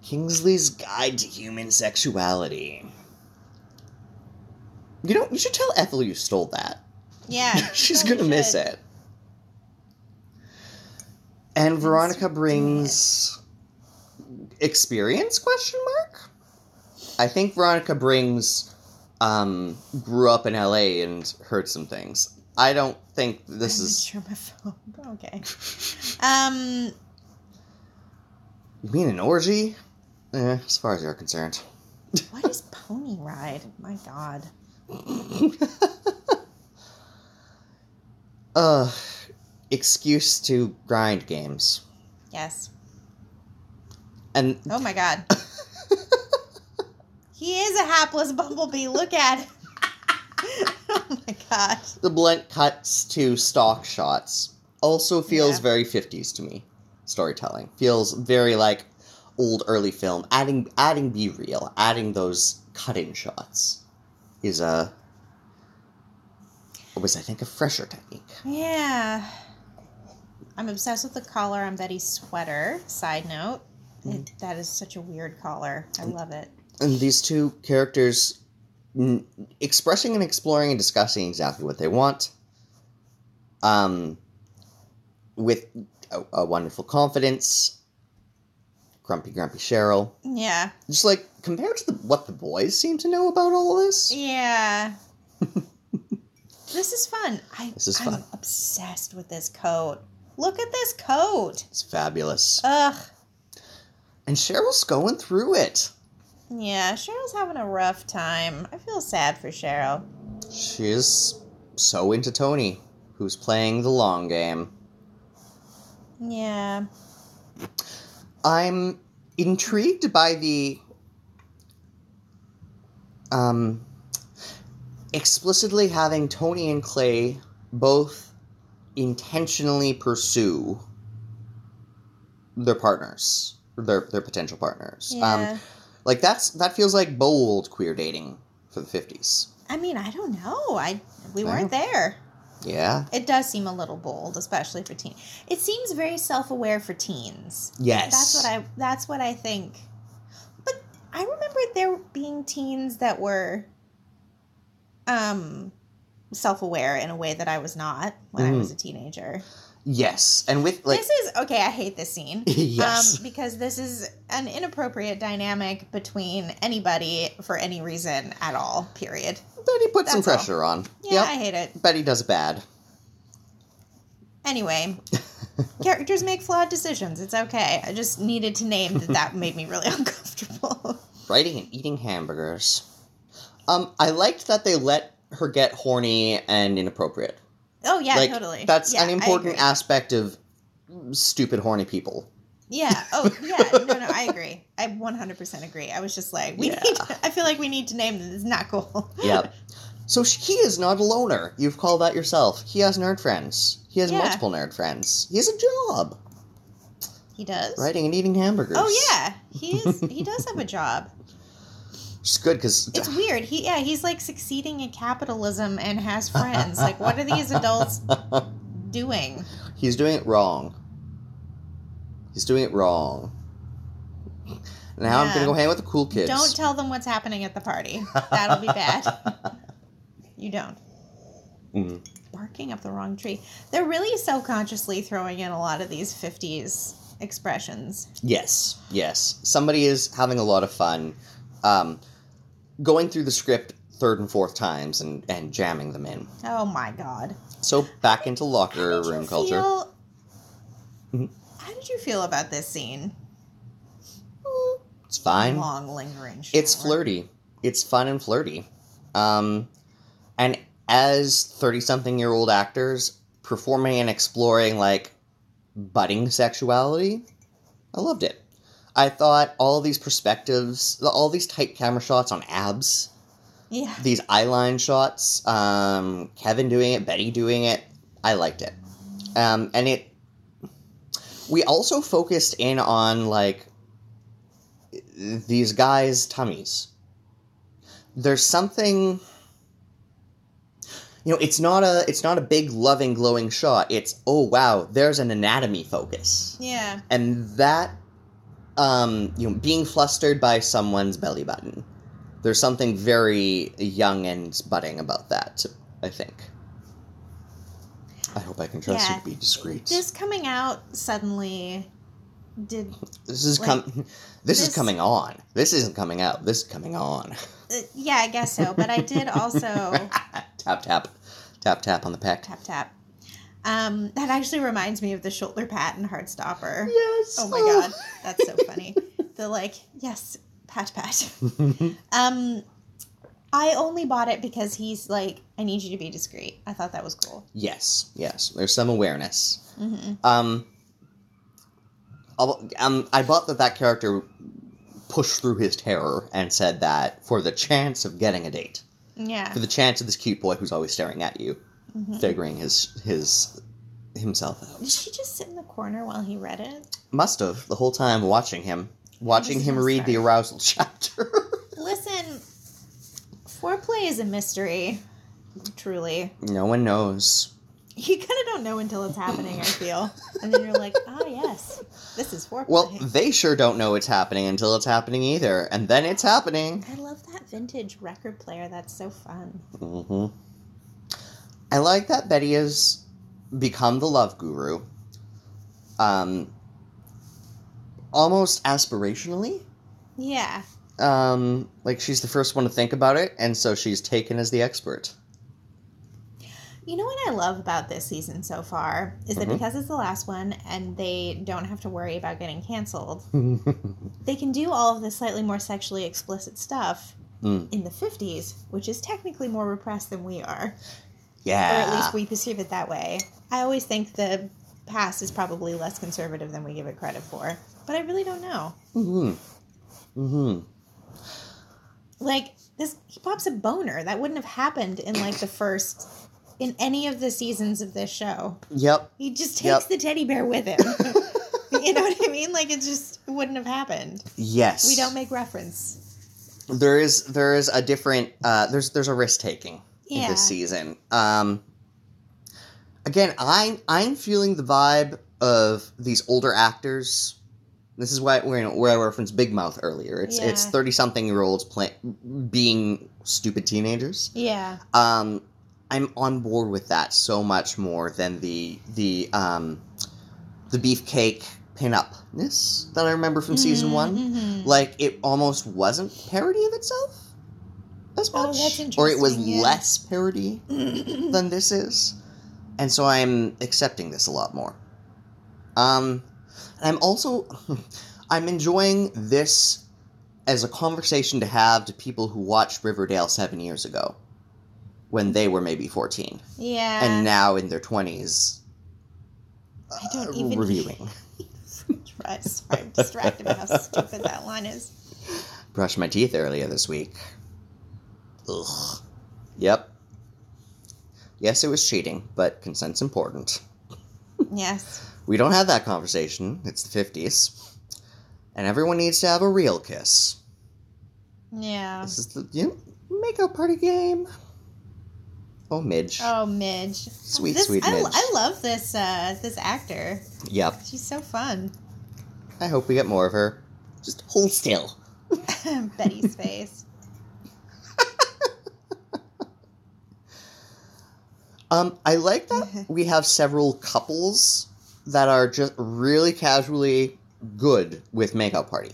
Kingsley's Guide to Human Sexuality. You know, you should tell Ethel you stole that. Yeah. She's gonna miss it. And Veronica brings experience question mark? I think Veronica brings um grew up in LA and heard some things. I don't think this I'm is sure my phone. Okay. Um. You mean an orgy? Eh, as far as you're concerned. What is pony ride? My God. Ugh. Excuse to grind games. Yes. And Oh my God. he is a hapless bumblebee. Look at. Him. oh my God. the blunt cuts to stock shots also feels Yeah. very 50s to me. Storytelling feels very like old early film. Adding adding B-roll, adding those cutting shots is a was I think a fresher technique. Yeah. I'm obsessed with the collar on Betty's sweater. Side note. It, that is such a weird collar. I love it. and these two characters mm, expressing and exploring and discussing exactly what they want um with a, a wonderful confidence grumpy grumpy cheryl Yeah. just like compared to the, what the boys seem to know about all of this Yeah. This is fun. I, This is I'm obsessed with this coat. Look at this coat. it's fabulous Ugh. and cheryl's going through it Yeah, Cheryl's having a rough time. I feel sad for Cheryl. she is so into tony who's playing the long game Yeah. I'm intrigued by the um explicitly having Tony and Clay both intentionally pursue their partners, their their potential partners. Yeah. Um like that's that feels like bold queer dating for the 50s. I mean, I don't know. I we weren't there. Yeah. It does seem a little bold, especially for teen. It seems very self-aware for teens. Yes. That's what I that's what I think. But I remember there being teens that were um self-aware in a way that I was not when I Mhm. was a teenager. Yes. And with like this is okay, I hate this scene. yes. Um, because this is an inappropriate dynamic between anybody for any reason at all, period. Betty puts some that's all. pressure on. Yeah, yep. I hate it. Betty does bad. Anyway, characters make flawed decisions. It's okay. I just needed to name that that made me really uncomfortable. writing and eating hamburgers. Um, I liked that they let her get horny and inappropriate. Oh yeah, like, totally. That's Yeah, an important aspect of stupid horny people. Yeah. Oh yeah. No, no, I agree. I 100% agree. I was just like, we Yeah. need. I feel like we need to name this. It's not cool. Yep. so he is not a loner. You've called that yourself. He has nerd friends. He has Yeah. multiple nerd friends. He has a job He does. writing and eating hamburgers. Oh yeah, he is. He does have a job. It's good because It's weird. He yeah, he's like succeeding in capitalism and has friends. like, what are these adults doing? he's doing it wrong. He's doing it wrong. Now I'm gonna go hang with the cool kids. Don't tell them what's happening at the party. That'll be bad. You don't. Mm. Barking up the wrong tree. They're really self-consciously throwing in a lot of these 50s expressions. Yes, yes. Somebody is having a lot of fun um, going through the script third and fourth times and, and jamming them in. Oh my god. So back into locker you room culture. feel- Mhm. How did you feel about this scene? It's fine. Long lingering. It's flirty. It's fun and flirty. Um, and as 30 something year old actors performing and exploring like budding sexuality, I loved it. I thought all these perspectives, all these tight camera shots on abs, Yeah. these eyeline shots, um, Kevin doing it, Betty doing it, I liked it. Um, and it, we also focused in on like these guys' tummies. There's something, you know, it's not a, it's not a big loving glowing shot. It's oh wow, there's an anatomy focus, Yeah. and that, um, you know, being flustered by someone's belly button. There's something very young and budding about that. I think. I hope I can trust you to be discreet. This coming out suddenly did This is Like, com- this, this- is coming on. This isn't coming out. This is coming on. uh, yeah, I guess so, but I did also tap tap, tap tap on the peck. tap tap. Um, that actually reminds me of the shoulder pat and Heartstopper. Yes. Oh my god, that's so funny. the like, yes, pat pat. Um, I only bought it because he's like, I need you to be discreet. I thought that was cool. yes. Yes. There's some awareness. hmm Um. Um. I bought that that character pushed through his terror and said that for the chance of getting a date, Yeah. for the chance of this cute boy who's always staring at you, Mhm. figuring his his himself out. Did she just sit in the corner while he read it? Must have the whole time watching him, watching him read the arousal chapter. Listen, foreplay is a mystery. Truly. no one knows. You kind of don't know until it's happening, I feel. And then you're like, ah, yes, this is foreplay. Well, they sure don't know it's happening until it's happening either, and then it's happening. I love that vintage record player. That's so fun. hmm I like that Betty has become the love guru. Um, almost aspirationally. Yeah. Um, like she's the first one to think about it, and so she's taken as the expert. You know what I love about this season so far is that Mhm. because it's the last one and they don't have to worry about getting canceled, they can do all of this slightly more sexually explicit stuff Mm. in the 50s, which is technically more repressed than we are. Yeah. Or at least we perceive it that way. I always think the past is probably less conservative than we give it credit for. But I really don't know. Mm-hmm. Mm-hmm. Like this, he pops a boner that wouldn't have happened in like the first, in any of the seasons of this show. Yep. He just takes Yep. the teddy bear with him. you know what I mean? Like it just wouldn't have happened. Yes. We don't make reference. there is there is a different uh there's there's a risk taking in Yeah. this season. Um again, I I'm feeling the vibe of these older actors. This is why where, where I referenced Big Mouth earlier. It's it's thirty something year olds play, being stupid teenagers. Yeah. Um, I'm on board with that so much more than the the um, the beefcake pin-upness that I remember from season one. Mhm. Like it almost wasn't parody of itself as Oh, much, that's or it was yeah. less parody than this is, and so I'm accepting this a lot more. Um, I'm also I'm enjoying this as a conversation to have to people who watched Riverdale seven years ago, when they were maybe fourteen, yeah. and now in their twenties, I don't uh, even reviewing. Right, sorry, I'm distracted by how stupid that line is. Brushed my teeth earlier this week. Ugh. Yep. Yes, it was cheating, but consent's important. Yes. We don't have that conversation. It's the 50s. And everyone needs to have a real kiss. Yeah. This is the you know, makeup party game. Oh, Midge. Oh, Midge. Sweet, This- sweet I, Midge. I love this uh, this actor. Yep. She's so fun. I hope we get more of her. Just hold still. Betty's face. Um, I like that we have several couples that are just really casually good with makeup party.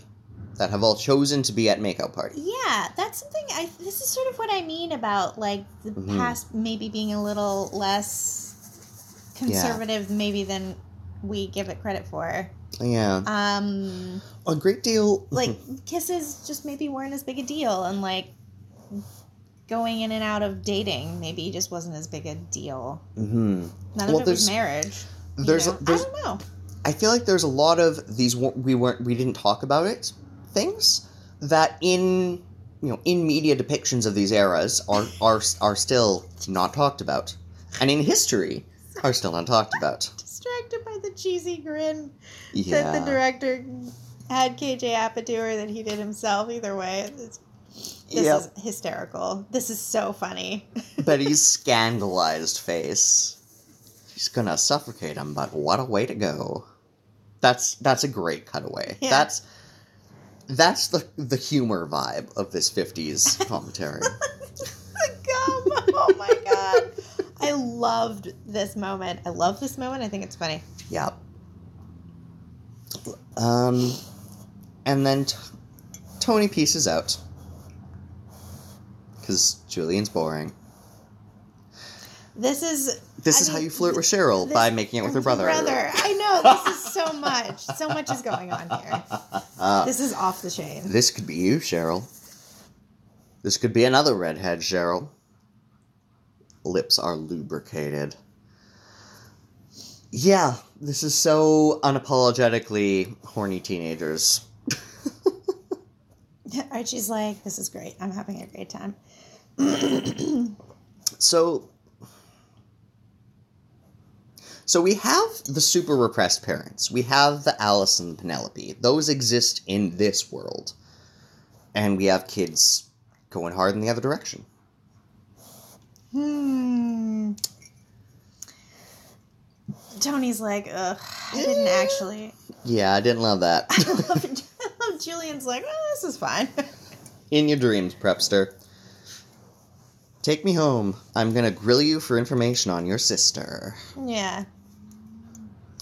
That have all chosen to be at makeup party. Yeah, that's something I this is sort of what I mean about like the Mhm. past maybe being a little less conservative maybe than we give it credit for. Yeah. Um A great deal. like kisses just maybe weren't as big a deal and like going in and out of dating maybe just wasn't as big a deal. hmm None Well, of it was there's- marriage. there's know? there's I don't know. I feel like there's a lot of these we weren't we didn't talk about it things that in you know in media depictions of these eras are are are still not talked about, and in history are still not talked about. Distracted by the cheesy grin Yeah. that the director had KJ Apa do or that he did himself. Either way, it's, this Yep. is hysterical. This is so funny. Betty's scandalized face. She's gonna suffocate him, but what a way to go. That's that's a great cutaway. Yeah. That's that's the the humor vibe of this 50s commentary. the gum. Oh my god. I loved this moment. I love this moment. I think it's funny. Yep. Um, and then t- Tony pieces out because Julian's boring. This is This I is how you flirt with Cheryl this- by making it with her brother. Brother. I know. This is so much. So much is going on here. Uh, This is off the chain. this could be you, Cheryl. This could be another redhead, Cheryl. Lips are lubricated. Yeah, this is so unapologetically horny teenagers. Archie's like, this is great. I'm having a great time. So So we have the super repressed parents. We have the Alice and the Penelope. Those exist in this world. And we have kids going hard in the other direction. Hmm. Tony's like, ugh, I didn't actually. Yeah, I didn't love that. I love, I love Julian's like, oh, this is fine. in your dreams, Prepster. Take me home. I'm gonna grill you for information on your sister. yeah.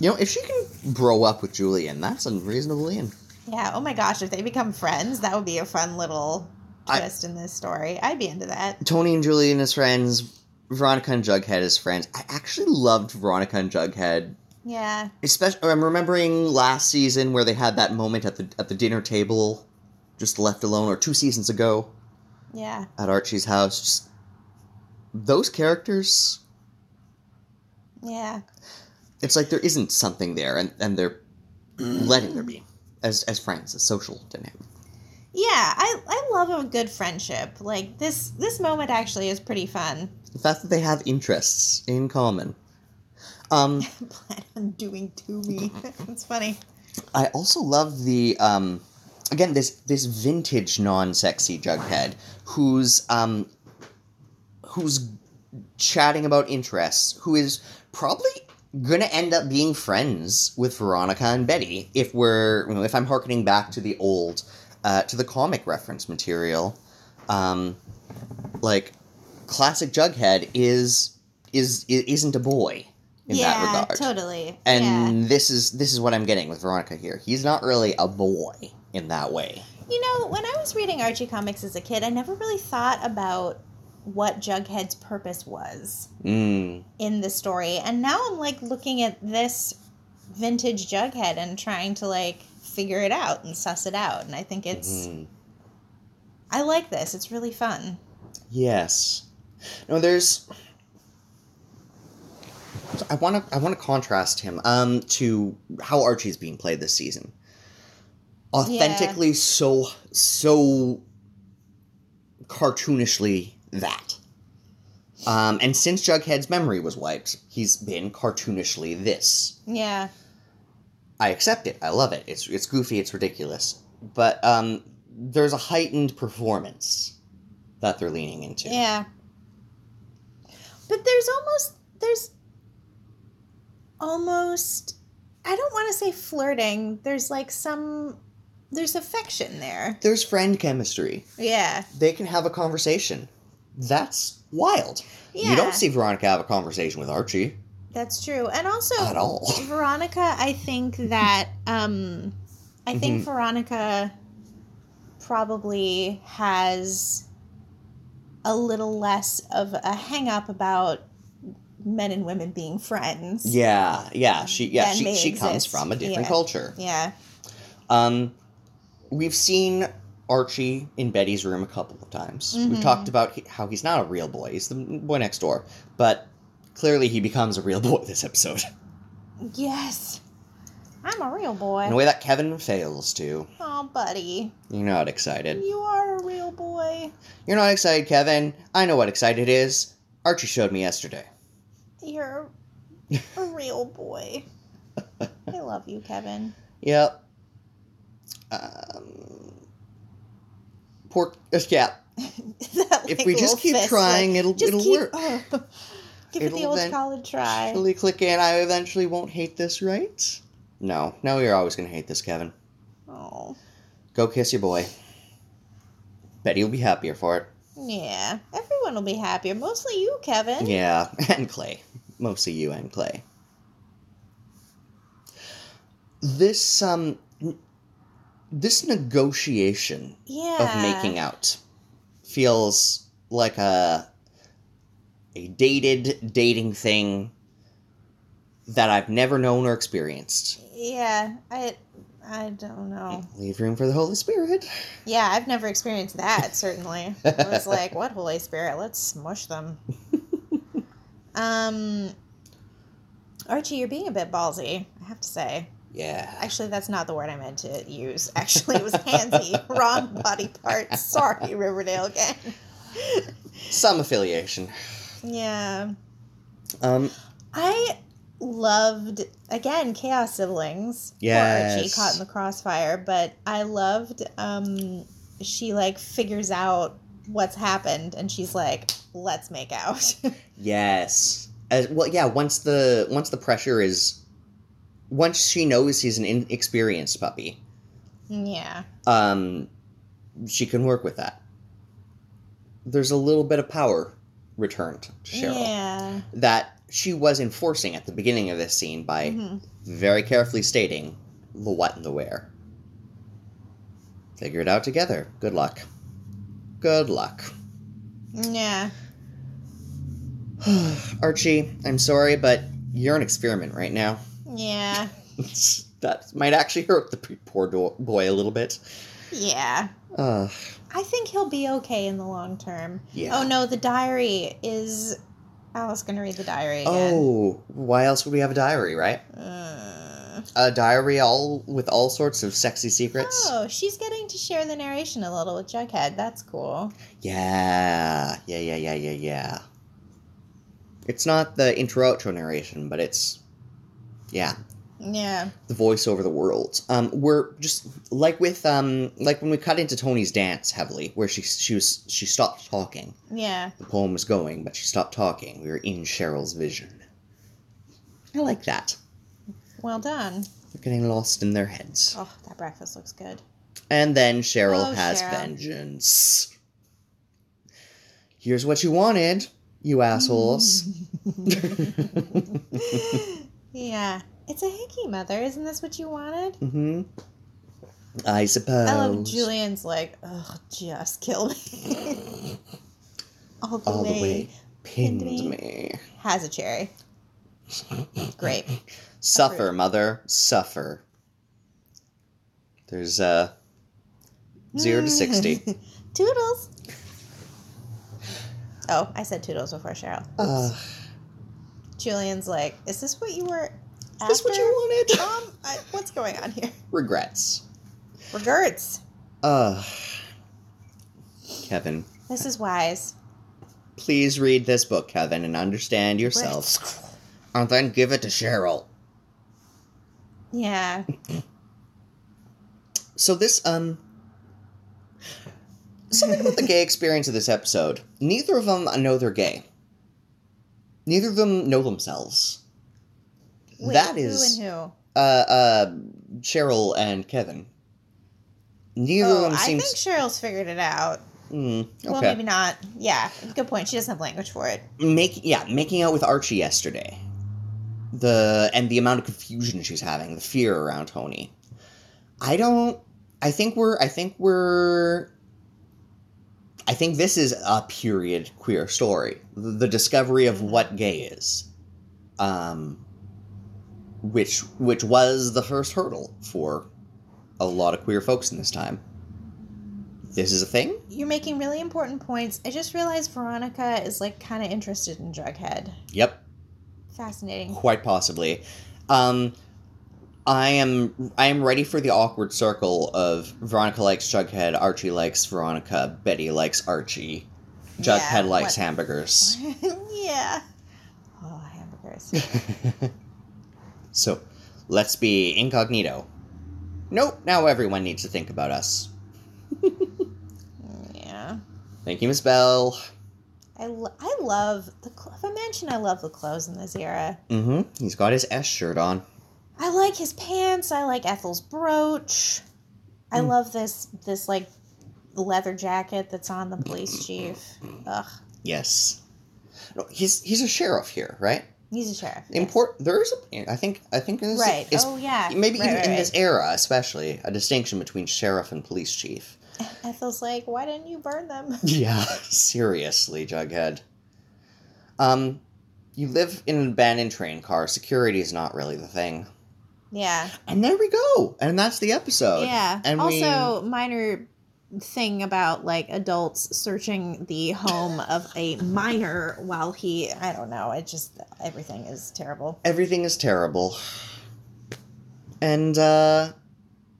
You know, if she can grow up with Julian, that's unreasonably in. Yeah. Oh my gosh, if they become friends, that would be a fun little I- twist in this story. I'd be into that. Tony and Julian as friends, Veronica and Jughead as friends. I actually loved Veronica and Jughead. Yeah. Especially, I'm remembering last season where they had that moment at the at the dinner table, just left alone, or two seasons ago Yeah. at Archie's house. Just those characters. Yeah. It's like there isn't something there, and, and they're letting there be, as as friends, a social dynamic. Yeah, I I love a good friendship. Like this this moment actually is pretty fun. The fact that they have interests in common. Um, Plan on doing to me. it's funny. I also love the um, again this this vintage non-sexy Jughead who's um, who's chatting about interests, who is probably gonna end up being friends with Veronica and Betty if we're you know if I'm harkening back to the old uh, to the comic reference material, um, like classic Jughead is is i- isn't a boy in yeah, that regard. totally. And yeah. this is this is what I'm getting with Veronica here. He's not really a boy in that way. You know, when I was reading Archie comics as a kid, I never really thought about what Jughead's purpose was Mm. in the story. And now I'm like looking at this vintage Jughead and trying to like figure it out and suss it out. And I think it's Mhm. I like this. It's really fun. Yes. No, there's. I want to. I want to contrast him um to how Archie's being played this season. Authentically, so so cartoonishly that. Um, and since Jughead's memory was wiped, he's been cartoonishly this. Yeah. I accept it. I love it. It's it's goofy. It's ridiculous. But um, there's a heightened performance that they're leaning into. Yeah. But there's almost there's almost I don't want to say flirting. There's like some there's affection there. There's friend chemistry. Yeah. They can have a conversation. That's wild. Yeah. You don't see Veronica have a conversation with Archie That's true. And also at all. Veronica, I think that um I think Mhm. Veronica probably has a little less of a hang up about men and women being friends. Yeah, yeah. She yeah she she comes from a different Yeah. culture. Yeah. Um, we've seen Archie in Betty's room a couple of times. We've Mhm. talked about how he's not a real boy. He's the boy next door, but clearly he becomes a real boy this episode Yes. I'm a real boy. in a way that Kevin fails to. Oh, buddy. You're not excited. You are a real boy. You're not excited, Kevin. I know what excited is. Archie showed me yesterday. You're a real boy. I love you, Kevin. Yep. Um, poor uh, yeah. That, If we just keep fist, trying, like, it'll just it'll keep- work. oh. Give it It'll the old college try. Really click in. I eventually won't hate this, right? No, no, you're always gonna hate this, Kevin. Oh, Go kiss your boy. Betty will be happier for it. yeah. Everyone will be happier. Mostly you, Kevin. Yeah, and Clay. Mostly you and Clay. This um this negotiation Yeah. of making out feels like a a dated dating thing that I've never known or experienced. Yeah. I. I don't know. Leave room for the Holy Spirit. Yeah, I've never experienced that. Certainly, I was like, "What Holy Spirit? Let's smush them." um, Archie, you're being a bit ballsy. I have to say. Yeah. Actually, that's not the word I meant to use. Actually, it was handsy. Wrong body part. Sorry, Riverdale again. Some affiliation. Yeah. Um I loved again Chaos Siblings. Yeah. Archie caught in the crossfire, but I loved um she like figures out what's happened and she's like, let's make out. yes. As well yeah, once the once the pressure is once she knows he's an inexperienced puppy, yeah. um she can work with that. There's a little bit of power returned to Cheryl Yeah. that she was enforcing at the beginning of this scene by Mhm. very carefully stating the what and the where. Figure it out together. Good luck. Good luck. Yeah. Archie, I'm sorry, but you're an experiment right now. Yeah. that might actually hurt the poor do- boy a little bit. Yeah. Uh, I think he'll be okay in the long term. yeah. Oh no, the diary is Alice gonna read the diary again. Oh, why else would we have a diary, right? Uh, A diary all with all sorts of sexy secrets. oh, she's getting to share the narration a little with Jughead. That's cool. Yeah, yeah, yeah, yeah, yeah, yeah. It's not the intro outro narration, but it's yeah, Yeah. the voice over the world. Um, we're just like with um, like when we cut into Tony's dance heavily, where she she was she stopped talking. Yeah. The poem was going, but she stopped talking. We were in Cheryl's vision. I like that. Well done. We're getting lost in their heads. Oh, that breakfast looks good. And then Cheryl Oh, has Cheryl. vengeance. Here's what you wanted, you assholes. Yeah. It's a hickey, mother. Isn't this what you wanted? Mm-hmm. I suppose. I love Julian's like, ugh, just kill me. All the All way. the way pinned pinned me. me. Has a cherry. Great. Suffer, mother, suffer. There's uh zero to sixty. Toodles. Oh, I said toodles before Cheryl. uh, Julian's like, is this what you were is this what you wanted? Mom, I, what's going on here? Regrets. Regrets. Uh Kevin, This is wise. please read this book, Kevin, and understand yourself. And then give it to Cheryl. Yeah. So this um something about the gay experience of this episode. Neither of them know they're gay. Neither of them know themselves. Wait, that is who and who? uh uh Cheryl and Kevin. Neither of Oh, them I think Cheryl's figured it out. Mm, Well, maybe not. Yeah, good point. She doesn't have language for it. Make yeah, making out with Archie yesterday. The and the amount of confusion she's having, the fear around Tony. I don't I think we're I think we're I think this is a period queer story. The, discovery of what gay is. Um which which was the first hurdle for a lot of queer folks in this time. This is a thing? You're making really important points. I just realized Veronica is like kind of interested in Jughead. Yep. Fascinating. quite possibly um i am i am ready for the awkward circle of veronica likes jughead archie likes veronica betty likes archie jughead Yeah, likes what- hamburgers yeah. Oh, hamburgers. so let's be incognito nope now everyone needs to think about us yeah. thank you miss bell I, lo- I love the. Cl- if I mention I love the clothes in this era. mm-hmm he's got his s shirt on I like his pants. I like Ethel's brooch. I Mm. love this this like leather jacket that's on the police chief. Ugh, yes no, he's he's a sheriff here right he's a sheriff. yes. import there's a i think i think this Right. is oh yeah. maybe Right, even right, in right. this era especially a distinction between sheriff and police chief Ethel's like, why didn't you burn them? yeah seriously jughead um you live in an abandoned train car security is not really the thing yeah. and there we go and that's the episode Yeah. and also, minor thing about like adults searching the home of a minor while he I don't know, it just everything is terrible. everything is terrible and uh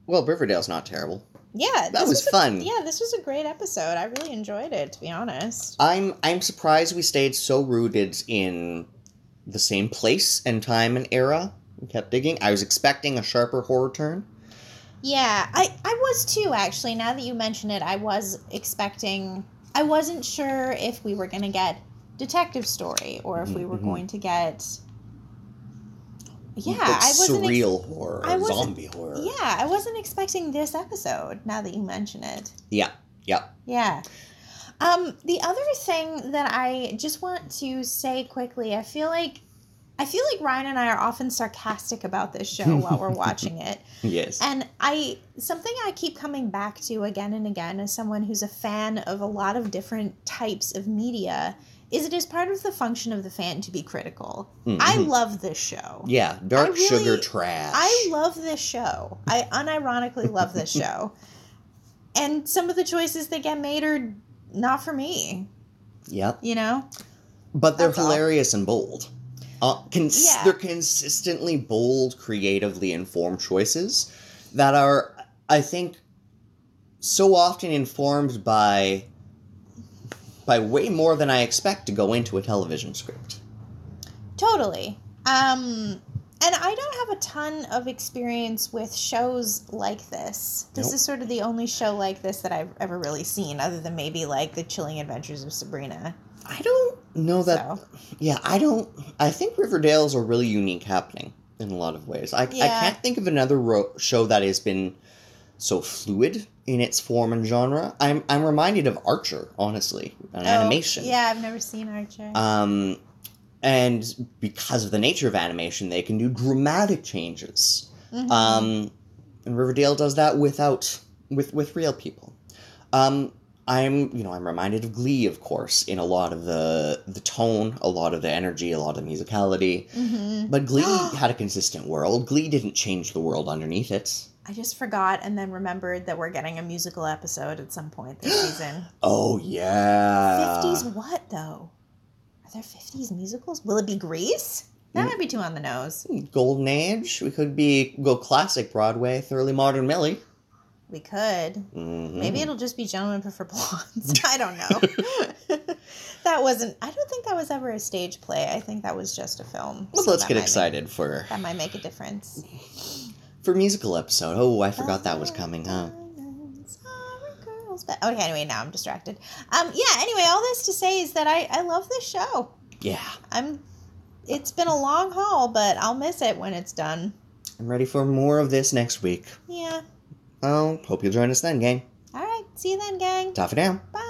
well riverdale's not terrible Yeah, That this was a- fun. yeah, this was a great episode. I really enjoyed it, to be honest. i'm i'm surprised we stayed so rooted in the same place and time and era we kept digging i was expecting a sharper horror turn Yeah, I I was too actually. Now that you mention it, I was expecting. I wasn't sure if we were going to get detective story or if we were Mhm. going to get. Yeah, Like I wasn't. ex- horror I wasn't- zombie horror yeah, I wasn't expecting this episode. Now that you mention it. yeah yeah Yeah. Um, the other thing that I just want to say quickly, I feel like I feel like Ryan and I are often sarcastic about this show while we're watching it. yes And I something I keep coming back to again and again as someone who's a fan of a lot of different types of media is it is part of the function of the fan to be critical. I Mhm. love this show. Yeah, dark really- sugar trash. I love this show. I unironically love this show. And some of the choices that get made are not for me, Yep. you know? but they're That's all. hilarious and bold. Uh, cons- Yeah. They're consistently bold, creatively informed choices that are, I think, so often informed by by way more than I expect to go into a television script. Totally. Um, and I don't have a ton of experience with shows like this. This Nope. is sort of the only show like this that I've ever really seen, other than maybe like The Chilling Adventures of Sabrina. I don't know that. So. Yeah, I don't. I think Riverdale's a really unique happening in a lot of ways. I, I can't think of another ro- show that has been so fluid in its form and genre. I'm I'm reminded of Archer, honestly, an Oh, animation. Yeah, I've never seen Archer. Um, and because of the nature of animation, they can do dramatic changes. Mhm. Um, and Riverdale does that without with with real people. Um, I'm you know I'm reminded of Glee, of course, in a lot of the the tone, a lot of the energy, a lot of the musicality. Mhm. But Glee had a consistent world. Glee didn't change the world underneath it. I just forgot and then remembered that we're getting a musical episode at some point this season. Oh yeah. 50s what, though? Are there 50s musicals? Will it be Grease? That Mm. might be too on the nose. Golden Age. We could be go classic Broadway, thoroughly modern Millie. We could. Mhm. Maybe it'll just be Gentlemen Prefer Blondes. I don't know. that wasn't, I don't think that was ever a stage play. I think that was just a film. Well, So let's get might make- excited for that might make a difference. for musical episode. Oh, I forgot that was coming, huh? But- Okay, anyway, now I'm distracted. Um, yeah, anyway, all this to say is that I, I love this show. Yeah. I'm, it's been a long haul, but I'll miss it when it's done. I'm ready for more of this next week. Yeah. Well, hope you'll join us then, gang. All right. See you then, gang. Ta for now. Bye.